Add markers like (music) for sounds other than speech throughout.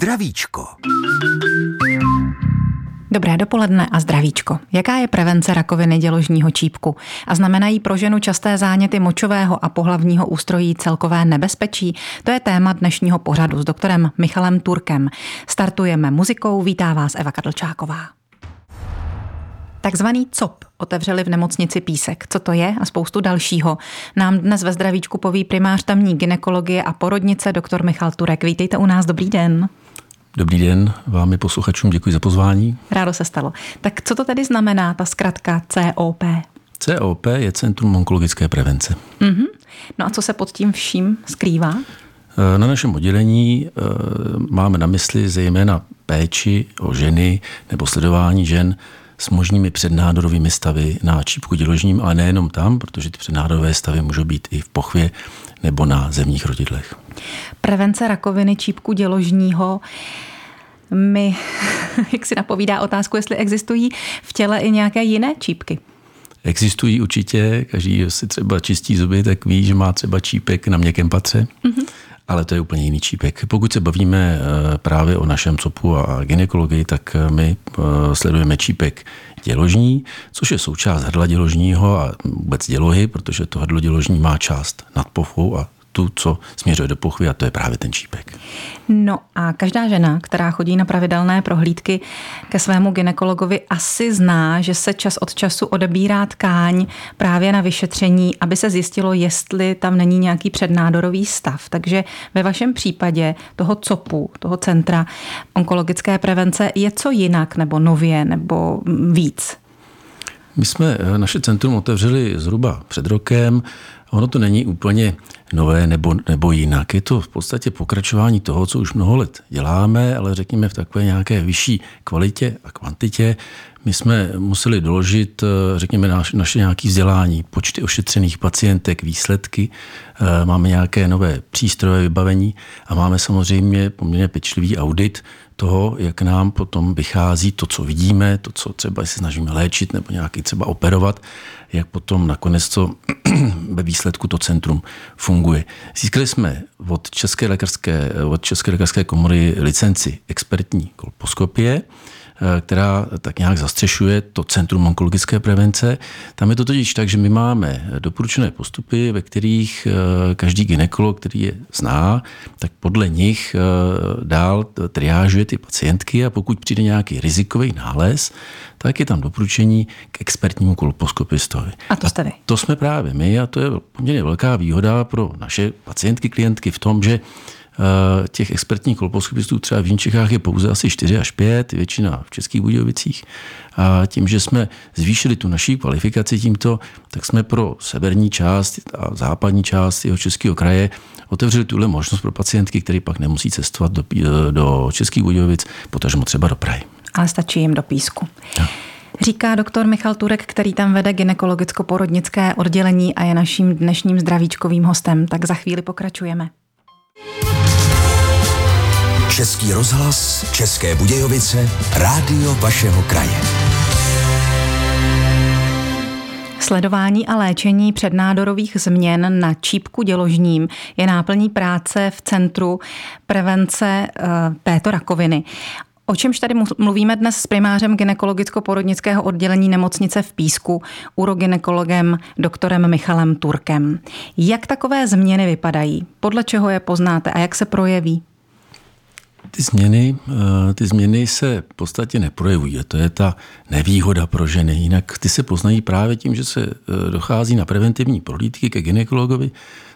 Zdravíčko. Dobré dopoledne a zdravíčko. Jaká je prevence rakoviny děložního čípku? A znamenají pro ženu časté záněty močového a pohlavního ústrojí celkové nebezpečí? To je téma dnešního pořadu s doktorem Michalem Turkem. Startujeme muzikou, vítá vás Eva Kadlčáková. Takzvaný COP otevřeli v nemocnici Písek. Co to je a spoustu dalšího. Nám dnes ve zdravíčku poví primář tamní ginekologie a porodnice doktor Michal Turek. Vítejte u nás, dobrý den. Dobrý den, vám i posluchačům, děkuji za pozvání. Rádo se stalo. Tak co to tedy znamená, ta zkratka COP? COP je Centrum onkologické prevence. Mm-hmm. No a co se pod tím vším skrývá? Na našem oddělení eh, máme na mysli zejména péči o ženy nebo sledování žen s možnými přednádorovými stavy na čípku děložním, ale nejenom tam, protože ty přednádorové stavy můžou být i v pochvě nebo na zemních rodidlech. Prevence rakoviny čípku děložního mi, (laughs) jak si napovídá otázku, jestli existují v těle i nějaké jiné čípky. Existují určitě, každý si třeba čistí zuby, tak ví, že má třeba čípek na měkkém patře. Mm-hmm ale to je úplně jiný čípek. Pokud se bavíme eh, právě o našem COPu a ginekologii, tak eh, my eh, sledujeme čípek děložní, což je součást hrdla děložního a vůbec dělohy, protože to hrdlo děložní má část nad pochvou a tu, co směřuje do pochvy a to je právě ten čípek. No a každá žena, která chodí na pravidelné prohlídky ke svému ginekologovi, asi zná, že se čas od času odebírá tkáň právě na vyšetření, aby se zjistilo, jestli tam není nějaký přednádorový stav. Takže ve vašem případě toho COPu, toho centra onkologické prevence, je co jinak nebo nově nebo víc? My jsme eh, naše centrum otevřeli zhruba před rokem. Ono to není úplně nové nebo, nebo jinak. Je to v podstatě pokračování toho, co už mnoho let děláme, ale řekněme v takové nějaké vyšší kvalitě a kvantitě. My jsme museli doložit, eh, řekněme, naš, naše nějaké vzdělání, počty ošetřených pacientek, výsledky, eh, máme nějaké nové přístrojové vybavení a máme samozřejmě poměrně pečlivý audit toho, jak nám potom vychází to, co vidíme, to, co třeba se snažíme léčit nebo nějaký třeba operovat, jak potom nakonec to (clears throat) ve výsledku to centrum funguje. Získali jsme od České lékařské, od České lékařské komory licenci expertní kolposkopie, která tak nějak zastřešuje to Centrum onkologické prevence. Tam je to totiž tak, že my máme doporučené postupy, ve kterých eh, každý ginekolog, který je zná, tak podle nich eh, dál triážuje ty pacientky a pokud přijde nějaký rizikový nález, tak je tam doporučení k expertnímu kolposkopistovi. A to jste vy. To jsme právě my a to je poměrně velká výhoda pro naše pacientky, klientky v tom, že Eh, těch expertních kolposkopistů třeba v Čechách je pouze asi 4 až 5, většina v Českých Budějovicích. A tím, že jsme zvýšili tu naší kvalifikaci tímto, tak jsme pro severní část a západní část jeho českého kraje otevřeli tuhle možnost pro pacientky, které pak nemusí cestovat do, eh, do Českých Budějovic, potažmo třeba do Prahy. Ale stačí jim do písku. Ja. Říká doktor Michal Turek, který tam vede ginekologicko-porodnické oddělení a je naším dnešním zdravíčkovým hostem. Tak za chvíli pokračujeme. Český rozhlas, České Budějovice, rádio vašeho kraje. Sledování a léčení přednádorových změn na čípku děložním je náplní práce v Centru prevence uh, této rakoviny. O čemž tady mluvíme dnes s primářem gynekologicko-porodnického oddělení nemocnice v Písku, urogynekologem doktorem Michalem Turkem. Jak takové změny vypadají? Podle čeho je poznáte a jak se projeví? Ty změny, eh, ty změny se v podstatě neprojevují. A to je ta nevýhoda pro ženy. Jinak ty se poznají právě tím, že se eh, dochází na preventivní prohlídky ke gynekologovi.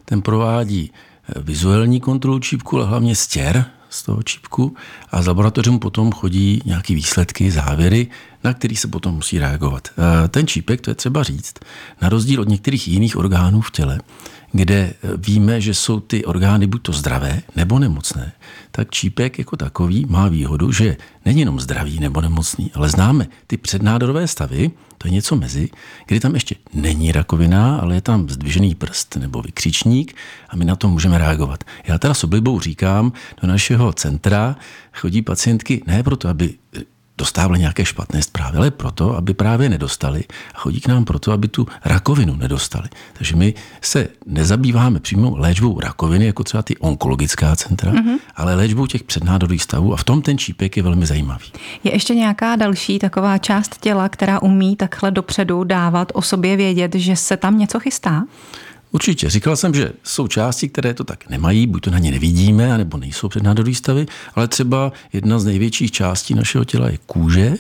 Ten provádí eh, vizuální kontrolu čípku, ale hlavně stěr z toho čípku a z laboratoře mu potom chodí nějaké výsledky, závěry, na který se potom musí reagovat. Ten čípek, to je třeba říct, na rozdíl od některých jiných orgánů v těle, kde víme, že jsou ty orgány buď to zdravé nebo nemocné, tak čípek jako takový má výhodu, že není jenom zdravý nebo nemocný, ale známe ty přednádorové stavy, to je něco mezi, kdy tam ještě není rakovina, ale je tam zdvižený prst nebo vykřičník a my na to můžeme reagovat. Já teda s oblibou říkám, do našeho centra chodí pacientky ne proto, aby dostávali nějaké špatné zprávy, ale proto, aby právě nedostali a chodí k nám proto, aby tu rakovinu nedostali. Takže my se nezabýváme přímo léčbou rakoviny, jako třeba ty onkologická centra, mm-hmm. ale léčbou těch přednádorových stavů a v tom ten čípek je velmi zajímavý. Je ještě nějaká další taková část těla, která umí takhle dopředu dávat o sobě vědět, že se tam něco chystá? Určitě. Říkal jsem, že jsou části, které to tak nemají, buď to na ně nevidíme, nebo nejsou přednádorové stavy, ale třeba jedna z největších částí našeho těla je kůže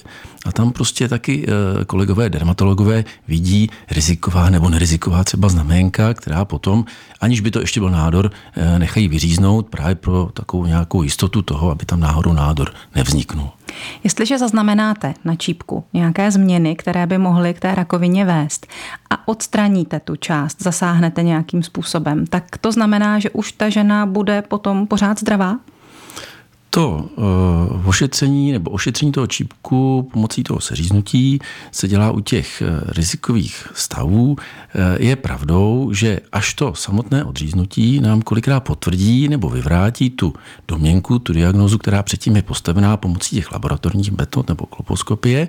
a tam prostě taky eh, kolegové dermatologové vidí riziková nebo neriziková třeba znamenka, která potom, aniž by to ještě byl nádor, eh, nechají vyříznout právě pro takovou nějakou jistotu toho, aby tam náhodou nádor nevzniknul. Jestliže zaznamenáte na čípku nějaké změny, které by mohly k té rakovině vést a odstraníte tu část, zasáhnete nějakým způsobem, tak to znamená, že už ta žena bude potom pořád zdravá? To uh, ošetření nebo ošetření toho čípku pomocí toho seříznutí se dělá u těch uh, rizikových stavů. Uh, je pravdou, že až to samotné odříznutí nám kolikrát potvrdí nebo vyvrátí tu domněnku, tu diagnozu, která předtím je postavená pomocí těch laboratorních metod nebo kloposkopie.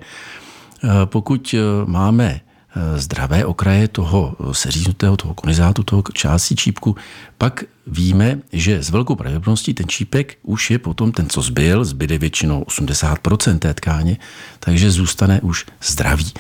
Pokud máme Eh, zdravé okraje toho seříznutého, toho konizátu, toho části čípku, pak víme, že s velkou pravděpodobností ten čípek už je potom ten, co zbyl, zbyde většinou 80% té tkáně, takže zůstane už zdravý.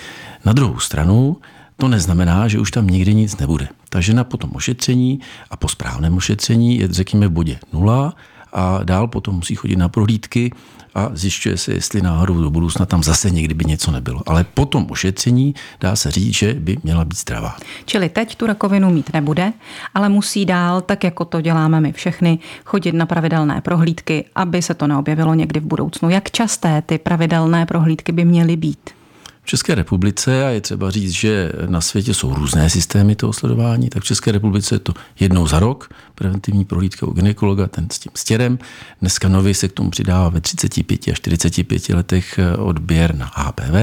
Na druhou stranu to neznamená, že už tam nikdy nic nebude. Ta žena po tom ošetření a po správném ošetření je, řekněme, v bodě nula a dál potom musí chodit na prohlídky a zjišťuje se, jestli náhodou do budoucna tam zase někdy by něco nebylo. Ale po tom ošetření dá se říct, že by měla být zdravá. Čili teď tu rakovinu mít nebude, ale musí dál, tak jako to děláme my všechny, chodit na pravidelné prohlídky, aby se to neobjevilo někdy v budoucnu. Jak časté ty pravidelné prohlídky by měly být? V České republice, a je třeba říct, že na světě jsou různé systémy toho sledování, tak v České republice je to jednou za rok, preventivní prohlídka u gynekologa, ten s tím stěrem. Dneska nově se k tomu přidává ve 35 a 45 letech eh, odběr na HPV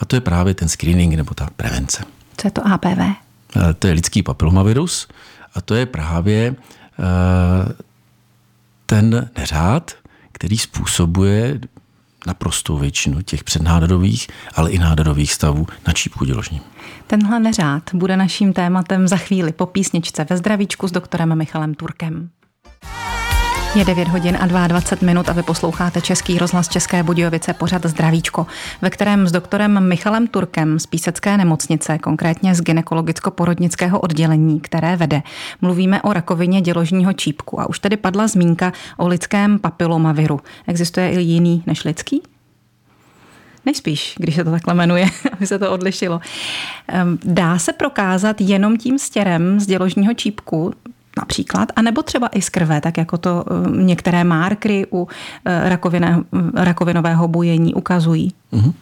a to je právě ten screening nebo ta prevence. Co je to HPV? Eh, to je lidský papilomavirus a to je právě eh, ten neřád, který způsobuje naprostou většinu těch přednádorových, ale i nádorových stavů na čípku děložním. Tenhle neřád bude naším tématem za chvíli po písničce ve zdravíčku s doktorem Michalem Turkem. Je 9 hodin a 22 minut a vy posloucháte Český rozhlas České Budějovice pořad Zdravíčko, ve kterém s doktorem Michalem Turkem z Písecké nemocnice, konkrétně z gynekologicko-porodnického oddělení, které vede, mluvíme o rakovině děložního čípku. A už tady padla zmínka o lidském papilomaviru. Existuje i jiný než lidský? Nejspíš, když se to takhle jmenuje, (laughs) aby se to odlišilo. Ehm, dá se prokázat jenom tím stěrem z děložního čípku například, anebo třeba i z krve, tak jako to eh, některé markry u eh, rakovine, rakovinového bujení ukazují. Uh-huh.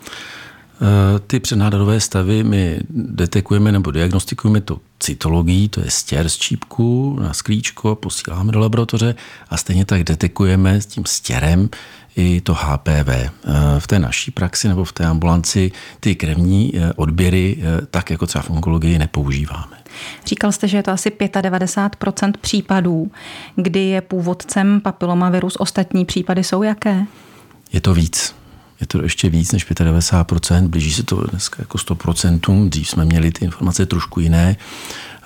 Ty přednádorové stavy my detekujeme nebo diagnostikujeme to cytologií, to je stěr z čípku na sklíčko, posíláme do laboratoře a stejně tak detekujeme s tím stěrem i to HPV. V té naší praxi nebo v té ambulanci ty krevní odběry, tak jako třeba v onkologii, nepoužíváme. Říkal jste, že je to asi 95% případů, kdy je původcem papilomavirus. Ostatní případy jsou jaké? Je to víc. Je to ještě víc než 95%, blíží se to dneska jako 100%, dřív jsme měli ty informace trošku jiné.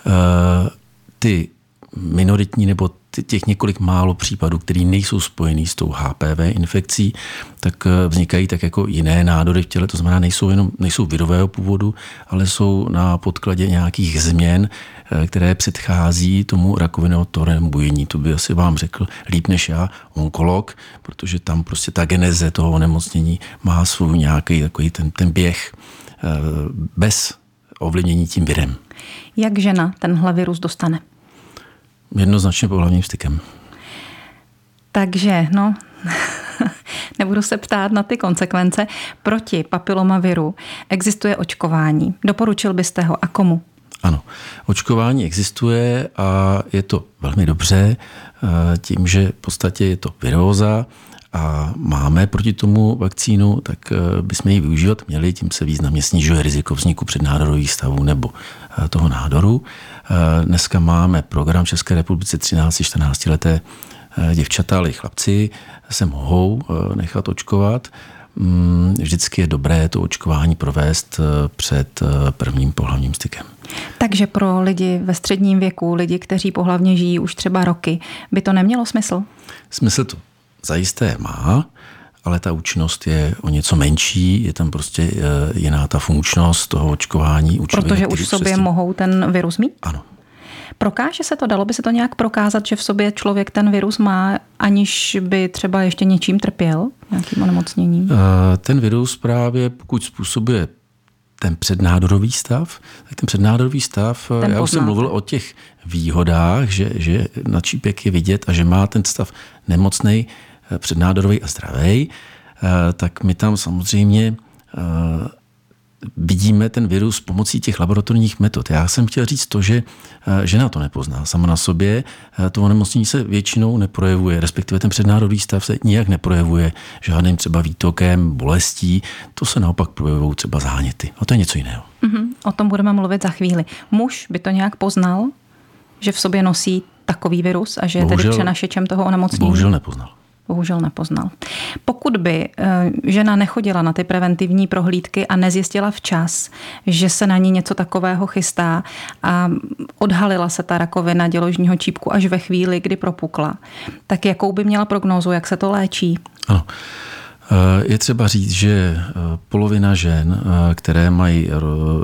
Eh, ty minoritní nebo těch několik málo případů, které nejsou spojený s tou HPV infekcí, tak eh, vznikají tak jako jiné nádory v těle, to znamená, nejsou jenom nejsou virového původu, ale jsou na podkladě nějakých změn, eh, které předchází tomu rakovinotorému bujení. To by asi vám řekl líp než já, onkolog, protože tam prostě ta geneze toho onemocnění má svůj nějaký takový ten, ten běh eh, bez ovlivnění tím virem. Jak žena tenhle virus dostane? Jednoznačně pohlavním stykem. Takže, no, (laughs) nebudu se ptát na ty konsekvence. Proti papilomaviru existuje očkování. Doporučil byste ho a komu? Ano, očkování existuje a je to velmi dobře eh, tím, že v podstatě je to viróza a máme proti tomu vakcínu, tak eh, bychom ji využívat měli, tím se významně snižuje riziko vzniku přednádorových stavů nebo eh, toho nádoru. Eh, dneska máme program v České republice 13-14 leté děvčata, ale i chlapci se mohou nechat očkovat. mm, vždycky je dobré to očkování provést před prvním pohlavním stykem. Takže pro lidi ve středním věku, lidi, kteří pohlavně žijí už třeba roky, by to nemělo smysl? Smysl to zajisté má, ale ta účinnost je o něco menší, je tam prostě jiná ta funkčnost toho očkování. Protože už v sobě mohou ten virus mít? Ano, Prokáže se to, dalo by se to nějak prokázat, že v sobě člověk ten virus má, aniž by třeba ještě něčím trpěl, nějakým onemocněním? Eh, ten virus právě, pokud způsobuje ten přednádorový stav, tak ten přednádorový stav, eh, ten já už jsem mluvil o těch výhodách, že, že na čípek je vidět a že má ten stav nemocný, eh, přednádorový a zdravý, tak my tam samozřejmě vidíme ten virus pomocí těch laboratorních metod. Já jsem chtěl říct to, že eh, žena to nepozná sama na sobě. Eh, to onemocnění se většinou neprojevuje, respektive ten přednárodový stav se nijak neprojevuje žádným třeba výtokem, bolestí. To se naopak projevují třeba záněty. A to je něco jiného. Mm-hmm. O tom budeme mluvit za chvíli. Muž by to nějak poznal, že v sobě nosí takový virus a že je bohužel, tedy přenašečem toho onemocnění? Bohužel nepoznal bohužel nepoznal. Pokud by eh, žena nechodila na ty preventivní prohlídky a nezjistila včas, že se na ní něco takového chystá a odhalila se ta rakovina děložního čípku až ve chvíli, kdy propukla, tak jakou by měla prognózu, jak se to léčí? Ano. Je třeba říct, že eh, polovina žen, eh, které mají,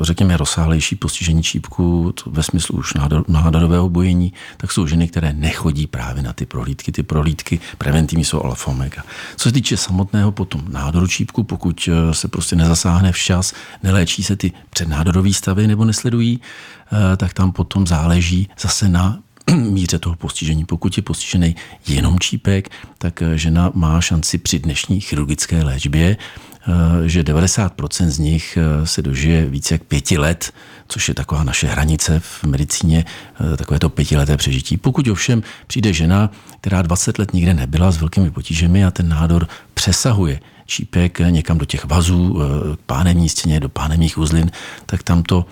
řekněme, rozsáhlejší postižení čípku ve smyslu už nádorového bojení, tak jsou ženy, které nechodí právě na ty prohlídky. Ty prohlídky preventivní jsou alfa omega. Co se týče samotného potom nádoru čípku, pokud eh, se prostě nezasáhne včas, neléčí se ty přednádorové stavy nebo nesledují, tak tam potom záleží zase na (clears throat) míře toho postižení. Pokud je postižený jenom čípek, tak eh, žena má šanci při dnešní chirurgické léčbě, eh, že 90% z nich eh, se dožije více jak pěti let, což je taková naše hranice v medicíně, takové to pětileté přežití. Pokud ovšem přijde žena, která 20 let nikde nebyla s velkými potížemi a ten nádor přesahuje čípek někam do těch vazů, k pánemní stěně, do pánemních uzlin, tak tam to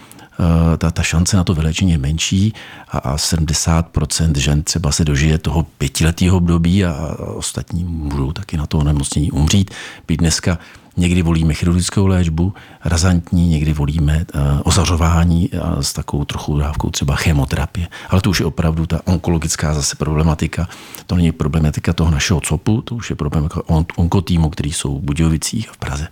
ta, ta šance na to vylečení je menší a, a 70% žen třeba se dožije toho pětiletého období a, a ostatní můžou taky na to onemocnění umřít. Být dneska Někdy volíme chirurgickou léčbu, razantní, někdy volíme uh, ozařování a s takovou trochu dávkou třeba chemoterapie. Ale to už je opravdu ta onkologická zase problematika. To není problematika toho našeho COPu, to už je problematika on- onkotýmu, který jsou v Budějovicích a v Praze.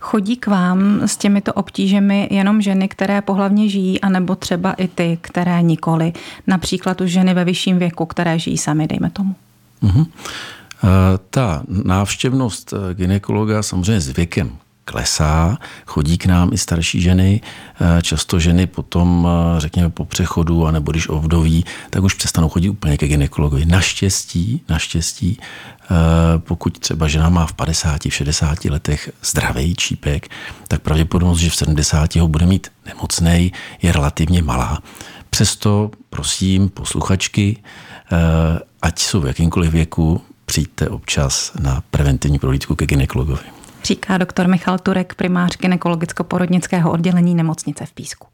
Chodí k vám s těmito obtížemi jenom ženy, které pohlavně žijí, anebo třeba i ty, které nikoli? Například už ženy ve vyšším věku, které žijí sami, dejme tomu. Uh-huh. Ta návštěvnost eh, ginekologa samozřejmě s věkem klesá, chodí k nám i starší ženy, eh, často ženy potom, eh, řekněme, po přechodu, anebo když ovdoví, tak už přestanou chodit úplně ke ginekologovi. Naštěstí, naštěstí, eh, pokud třeba žena má v 50, v 60 letech zdravý čípek, tak pravděpodobnost, že v 70 ho bude mít nemocnej, je relativně malá. Přesto, prosím, posluchačky, ať jsou v jakýmkoliv věku, přijďte občas na preventivní prohlídku ke ginekologovi říká doktor Michal Turek, primář gynekologicko-porodnického oddělení nemocnice v Písku.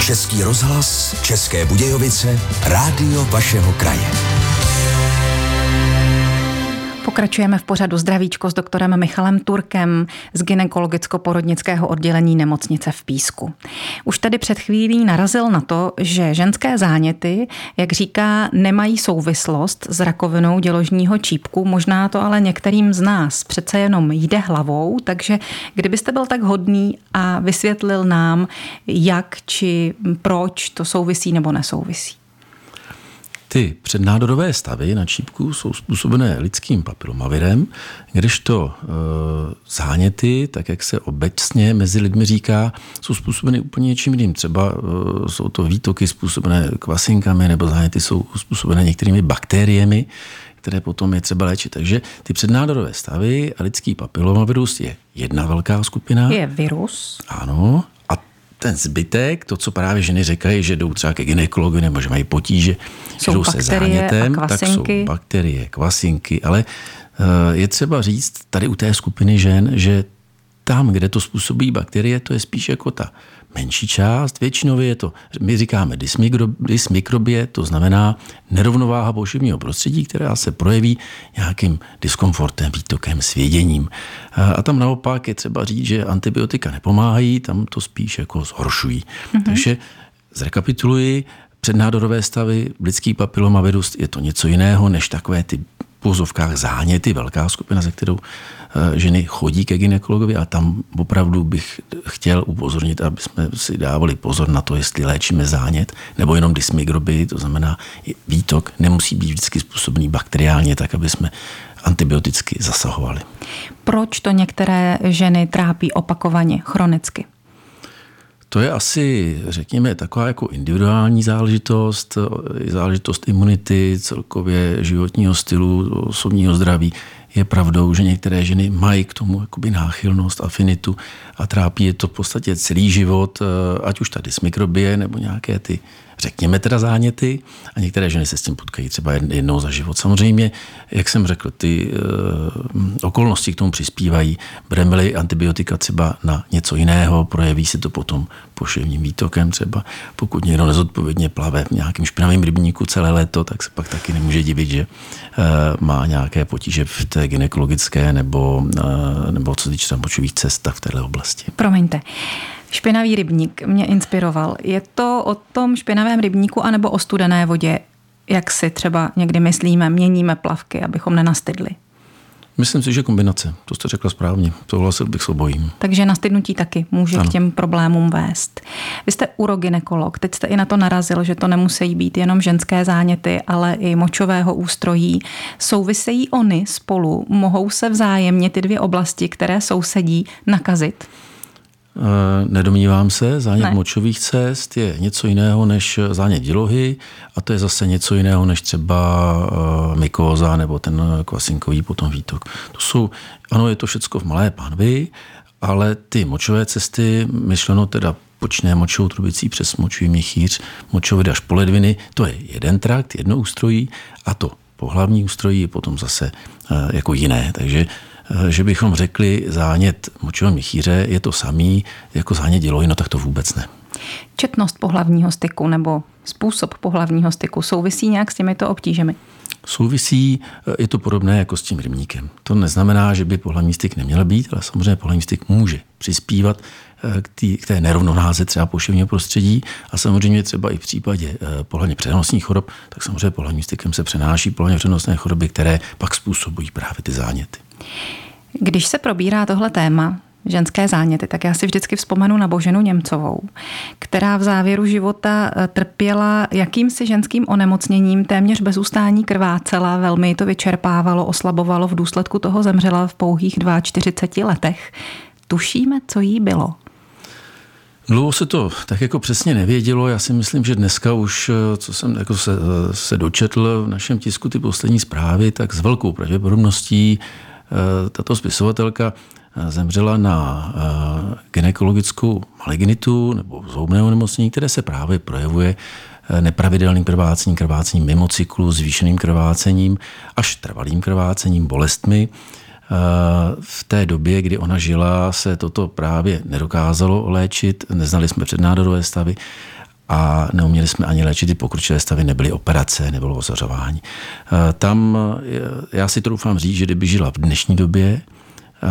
Český rozhlas, České Budějovice, rádio vašeho kraje. Pokračujeme v pořadu Zdravíčko s doktorem Michalem Turkem z gynekologicko-porodnického oddělení nemocnice v Písku. Už tady před chvílí narazil na to, že ženské záněty, jak říká, nemají souvislost s rakovinou děložního čípku, možná to ale některým z nás přece jenom jde hlavou, takže kdybyste byl tak hodný a vysvětlil nám, jak či proč to souvisí nebo nesouvisí. Ty přednádorové stavy na čípku jsou způsobené lidským papilomavirem, kdežto e, záněty, tak jak se obecně mezi lidmi říká, jsou způsobeny úplně něčím jiným. Třeba e, jsou to výtoky způsobené kvasinkami nebo záněty jsou způsobené některými bakteriemi, které potom je třeba léčit. Takže ty přednádorové stavy a lidský papilomavirus je jedna velká skupina. Je virus. Ano ten zbytek, to, co právě ženy říkají, že jdou třeba ke ginekologi nebo že mají potíže, jsou jdou se zánětem, tak jsou bakterie, kvasinky, ale eh, je třeba říct tady u té skupiny žen, že tam, kde to způsobí bakterie, to je spíš jako ta menší část. Většinově je to, my říkáme dysmikrobie, to znamená nerovnováha pošivního prostředí, která se projeví nějakým diskomfortem, výtokem, svěděním. A tam naopak je třeba říct, že antibiotika nepomáhají, tam to spíš jako zhoršují. Mm-hmm. Takže zrekapituluji, přednádorové stavy, lidský papilomavirus je to něco jiného než takové ty pozovkách záněty, velká skupina, ze kterou ženy chodí ke ginekologovi a tam opravdu bych chtěl upozornit, aby jsme si dávali pozor na to, jestli léčíme zánět nebo jenom dysmigroby, to znamená výtok nemusí být vždycky způsobený bakteriálně, tak aby jsme antibioticky zasahovali. Proč to některé ženy trápí opakovaně, chronicky? To je asi, řekněme, taková jako individuální záležitost, záležitost imunity, celkově životního stylu, osobního zdraví. Je pravdou, že některé ženy mají k tomu jakoby náchylnost, afinitu a trápí je to v podstatě celý život, ať už ta dysmikrobie nebo nějaké ty řekněme teda záněty a některé ženy se s tím potkají třeba jednou za život. Samozřejmě, jak jsem řekl, ty uh, okolnosti k tomu přispívají. Bereme antibiotika třeba na něco jiného, projeví se to potom poševním výtokem třeba. Pokud někdo nezodpovědně plave v nějakém špinavém rybníku celé léto, tak se pak taky nemůže divit, že uh, má nějaké potíže v té gynekologické nebo, uh, nebo co týče močových cestách v této oblasti. Promiňte. Špinavý rybník mě inspiroval. Je to o tom špinavém rybníku anebo o studené vodě, jak si třeba někdy myslíme, měníme plavky, abychom nenastydli? Myslím si, že kombinace. To jste řekla správně. Souhlasil bych s obojím. Takže nastydnutí taky může ano. k těm problémům vést. Vy jste uroginekolog. Teď jste i na to narazil, že to nemusí být jenom ženské záněty, ale i močového ústrojí. Souvisejí oni spolu? Mohou se vzájemně ty dvě oblasti, které sousedí, nakazit? Eh, nedomnívám se, zánět ne. močových cest je něco jiného než zánět dělohy a to je zase něco jiného než třeba eh, mykóza nebo ten kvasinkový potom výtok. To jsou, ano, je to všecko v malé pánvi, ale ty močové cesty, myšleno teda počné močovou trubicí přes močový měchýř, močový až poledviny, to je jeden trakt, jedno ústrojí a to pohlavní ústrojí je potom zase eh, jako jiné. Takže že bychom řekli zánět močového měchýře je to samý jako zánět dělohy, no tak to vůbec ne. Četnost pohlavního styku nebo způsob pohlavního styku souvisí nějak s těmito obtížemi? Souvisí, eh, je to podobné jako s tím rybníkem. To neznamená, že by pohlavní styk neměl být, ale samozřejmě pohlavní styk může přispívat eh, k, tý, k té nerovnováze třeba poševního prostředí a samozřejmě třeba i v případě pohlavně přenosných chorob, tak samozřejmě pohlavním stykem se přenáší pohlavně přenosné choroby, které pak způsobují právě ty záněty. Když se probírá tohle téma, ženské záněty, tak já si vždycky vzpomenu na Boženu Němcovou, která v závěru života eh, trpěla jakýmsi ženským onemocněním, téměř bez ustání krvácela, velmi to vyčerpávalo, oslabovalo, v důsledku toho zemřela v pouhých 42 letech. Tušíme, co jí bylo. Dlouho se to tak jako přesně nevědělo. Já si myslím, že dneska už, eh, co jsem jako se, eh, se dočetl v našem tisku ty poslední zprávy, tak s velkou pravděpodobností tato spisovatelka eh, zemřela na eh, ginekologickou malignitu nebo zhoubné onemocnění, které se právě projevuje nepravidelným krvácením, krvácením mimo cyklu, zvýšeným krvácením až trvalým krvácením, bolestmi. V té době, kdy ona žila, se toto právě nedokázalo léčit, neznali jsme přednádorové stavy a neuměli jsme ani léčit ty pokročilé stavy, nebyly operace, nebylo ozařování. Eh, tam já si to doufám říct, že kdyby žila v dnešní době eh,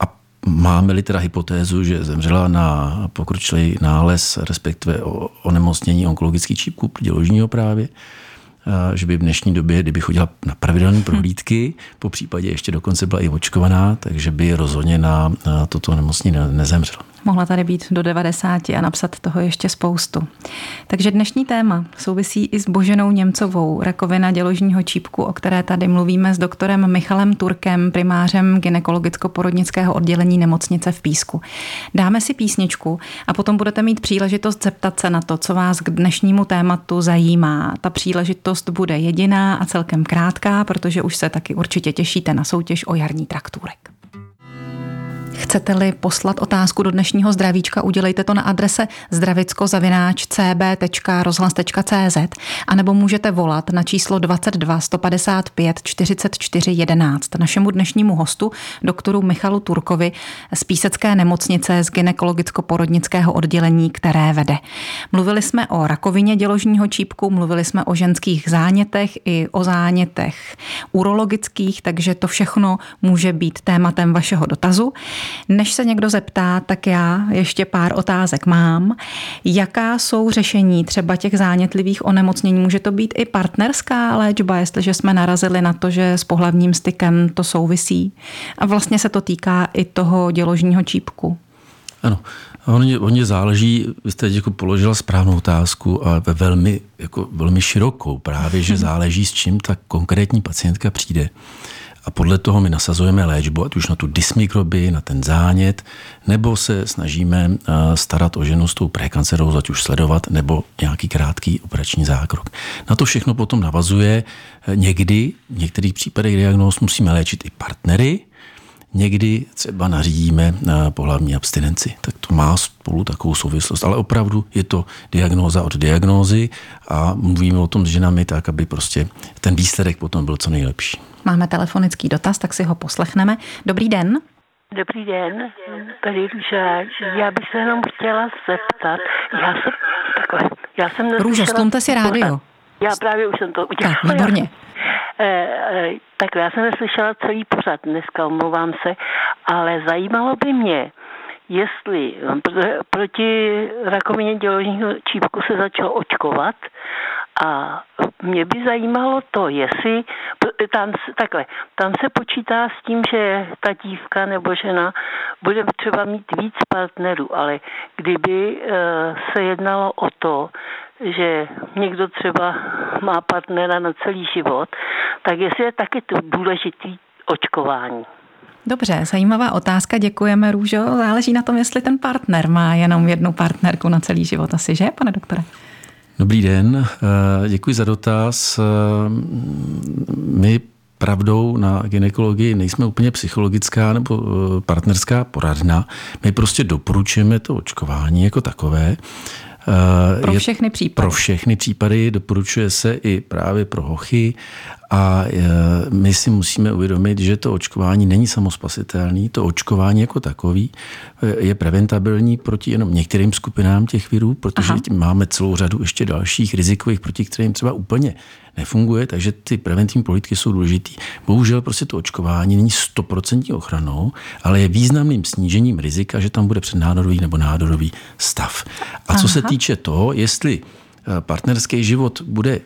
a máme-li teda hypotézu, že zemřela na pokročilý nález, respektive onemocnění onkologický čípku děložního právě, eh, že by v dnešní době, kdyby chodila na pravidelné prohlídky, po případě ještě dokonce byla i očkovaná, takže by rozhodně na toto onemocnění nezemřela. Mohla tady být do 90 a napsat toho ještě spoustu. Takže dnešní téma souvisí i s Boženou Němcovou, rakovina děložního čípku, o které tady mluvíme s doktorem Michalem Turkem, primářem gynekologicko-porodnického oddělení nemocnice v Písku. Dáme si písničku a potom budete mít příležitost zeptat se na to, co vás k dnešnímu tématu zajímá. Ta příležitost bude jediná a celkem krátká, protože už se taky určitě těšíte na soutěž o jarní traktůrek. Chcete-li poslat otázku do dnešního zdravíčka, udělejte to na adrese zdravicko-cb.rozhlas.cz a nebo můžete volat na číslo 22 155 44 11 našemu dnešnímu hostu, doktoru Michalu Turkovi z Písecké nemocnice z gynekologicko-porodnického oddělení, které vede. Mluvili jsme o rakovině děložního čípku, mluvili jsme o ženských zánětech i o zánětech urologických, takže to všechno může být tématem vašeho dotazu. Než se někdo zeptá, tak já ještě pár otázek mám. Jaká jsou řešení třeba těch zánětlivých onemocnění? Může to být i partnerská léčba, jestliže jsme narazili na to, že s pohlavním stykem to souvisí. A vlastně se to týká i toho děložního čípku. Ano, Hodně, hodně záleží, vy jste jako položila správnou otázku a ve velmi, jako velmi širokou právě, že (laughs) záleží s čím ta konkrétní pacientka přijde. A podle toho my nasazujeme léčbu, ať už na tu dysmikrobii, na ten zánět, nebo se snažíme eh, starat o ženu s tou prekancerou, ať už sledovat, nebo nějaký krátký operační zákrok. Na to všechno potom navazuje eh, někdy, v některých případech diagnóz musíme léčit i partnery, Někdy třeba nařídíme na pohlavní abstinenci, tak to má spolu takovou souvislost, ale opravdu je to diagnóza od diagnózy a mluvíme o tom s ženami tak, aby prostě ten výsledek potom byl co nejlepší. Máme telefonický dotaz, tak si ho poslechneme. Dobrý den. Dobrý den, tady Růža. Já bych se jenom chtěla zeptat. Já jsem, takhle, já jsem Růžo, stlumte si rádio. Já právě už jsem to udělala. Tak, výborně. Eh, eh, tak já jsem neslyšela celý pořad dneska, omlouvám se, ale zajímalo by mě, jestli proti rakovině děložního čípku se začalo očkovat a mě by zajímalo to, jestli tam, takhle, tam se počítá s tím, že ta dívka nebo žena bude třeba mít víc partnerů, ale kdyby eh, se jednalo o to, že někdo třeba má partnera na celý život, tak jestli je taky to důležitý očkování. Dobře, zajímavá otázka, děkujeme Růžo. Záleží na tom, jestli ten partner má jenom jednu partnerku na celý život asi, že, pane doktore? Dobrý den, eh, děkuji za dotaz. Eh, my pravdou na ginekologii nejsme úplně psychologická nebo eh, partnerská poradna. My prostě doporučujeme to očkování jako takové. Pro všechny případy. Pro všechny případy doporučuje se i právě pro hochy a e, my si musíme uvědomit, že to očkování není samospasitelný. To očkování jako takový e, je preventabilní proti jenom některým skupinám těch virů, protože tím máme celou řadu ještě dalších rizikových, proti kterým třeba úplně nefunguje, takže ty preventivní politiky jsou důležitý. Bohužel prostě to očkování není stoprocentní ochranou, ale je významným snížením rizika, že tam bude přednádorový nebo nádorový stav. A co Aha. se týče toho, jestli e, partnerský život bude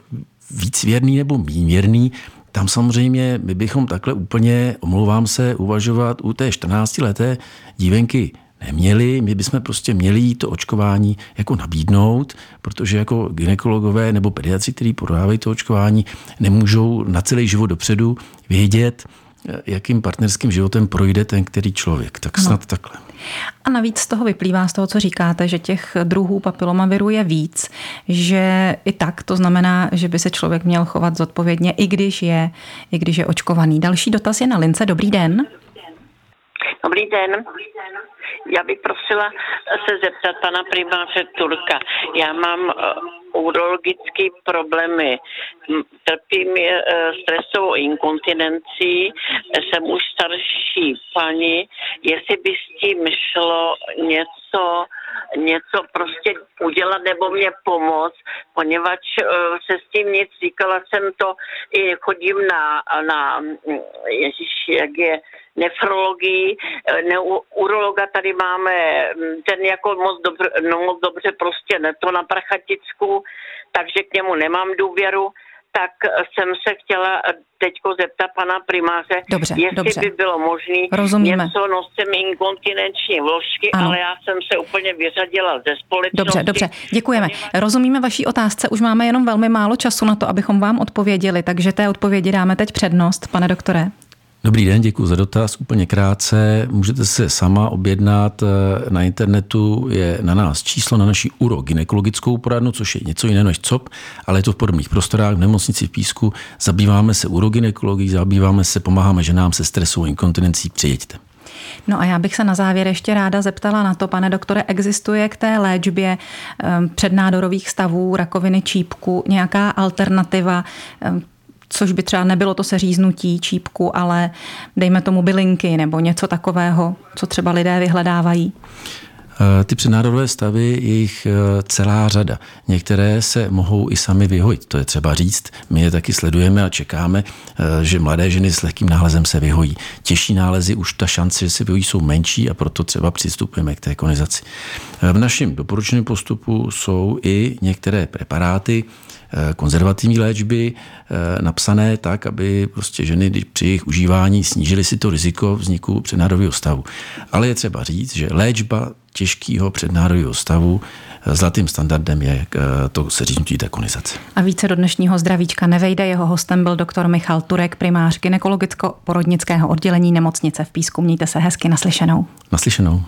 víc věrný nebo méně věrný, tam samozřejmě my bychom takhle úplně, omlouvám se, uvažovat u té 14-leté dívenky neměli. My bychom prostě měli to očkování jako nabídnout, protože jako ginekologové nebo pediatři, kteří podávají to očkování, nemůžou na celý život dopředu vědět, jakým partnerským životem projde ten který člověk. Tak snad no. takhle. A navíc z toho vyplývá z toho, co říkáte, že těch druhů papilomaviru je víc, že i tak to znamená, že by se člověk měl chovat zodpovědně, i když je, i když je očkovaný. Další dotaz je na lince. Dobrý den. Dobrý den. Já bych prosila se zeptat pana primáře Turka. Já mám urologické problémy. Trpím e, stresovou inkontinencí, jsem už starší paní, jestli by s tím šlo něco, něco prostě udělat nebo mě pomoct, poněvadž e, se s tím nic říkala jsem to, i chodím na, na ježiš, jak je, nefrologii, e, ne, urologa tady máme, ten jako moc dobře, no moc dobře prostě ne to na Prachaticku, takže k němu nemám důvěru tak jsem se chtěla teďko zeptat pana primáře, dobře, jestli dobře. by bylo možné něco, nosím inkontinenční vložky, ano. ale já jsem se úplně vyřadila ze společnosti. Dobře, dobře, děkujeme. Rozumíme vaší otázce, už máme jenom velmi málo času na to, abychom vám odpověděli, takže té odpovědi dáme teď přednost, pane doktore. Dobrý den, děkuji za dotaz. Úplně krátce. Můžete se sama objednat eh, na internetu. Je na nás číslo na naší urogynekologickou poradnu, což je něco jiného než COP, ale je to v podobných prostorách v nemocnici v Písku. Zabýváme se urogynekologií, zabýváme se, pomáháme ženám se stresovou inkontinencí. Přijeďte. No a já bych se na závěr ještě ráda zeptala na to, pane doktore, existuje k té léčbě ehm, přednádorových stavů, rakoviny čípku nějaká alternativa, ehm, což by třeba nebylo to seříznutí čípku, ale dejme tomu bylinky nebo něco takového, co třeba lidé vyhledávají? Eh, ty přednádorové stavy je jich eh, celá řada. Některé se mohou i sami vyhojit, to je třeba říct. My je taky sledujeme a čekáme, eh, že mladé ženy s lehkým nálezem se vyhojí. Těžší nálezy už ta šance, že se vyhojí, jsou menší a proto třeba přistupujeme k té konizaci. V našem doporučeném postupu jsou i některé preparáty, konzervativní léčby napsané tak, aby prostě ženy při jejich užívání snížily si to riziko vzniku přednádorového stavu. Ale je třeba říct, že léčba těžkého přednárodního stavu. Zlatým standardem je eh, to seříznutí dekonizace. A více do dnešního zdravíčka nevejde. Jeho hostem byl doktor Michal Turek, primář gynekologicko-porodnického oddělení nemocnice v Písku. Mějte se hezky naslyšenou. Naslyšenou.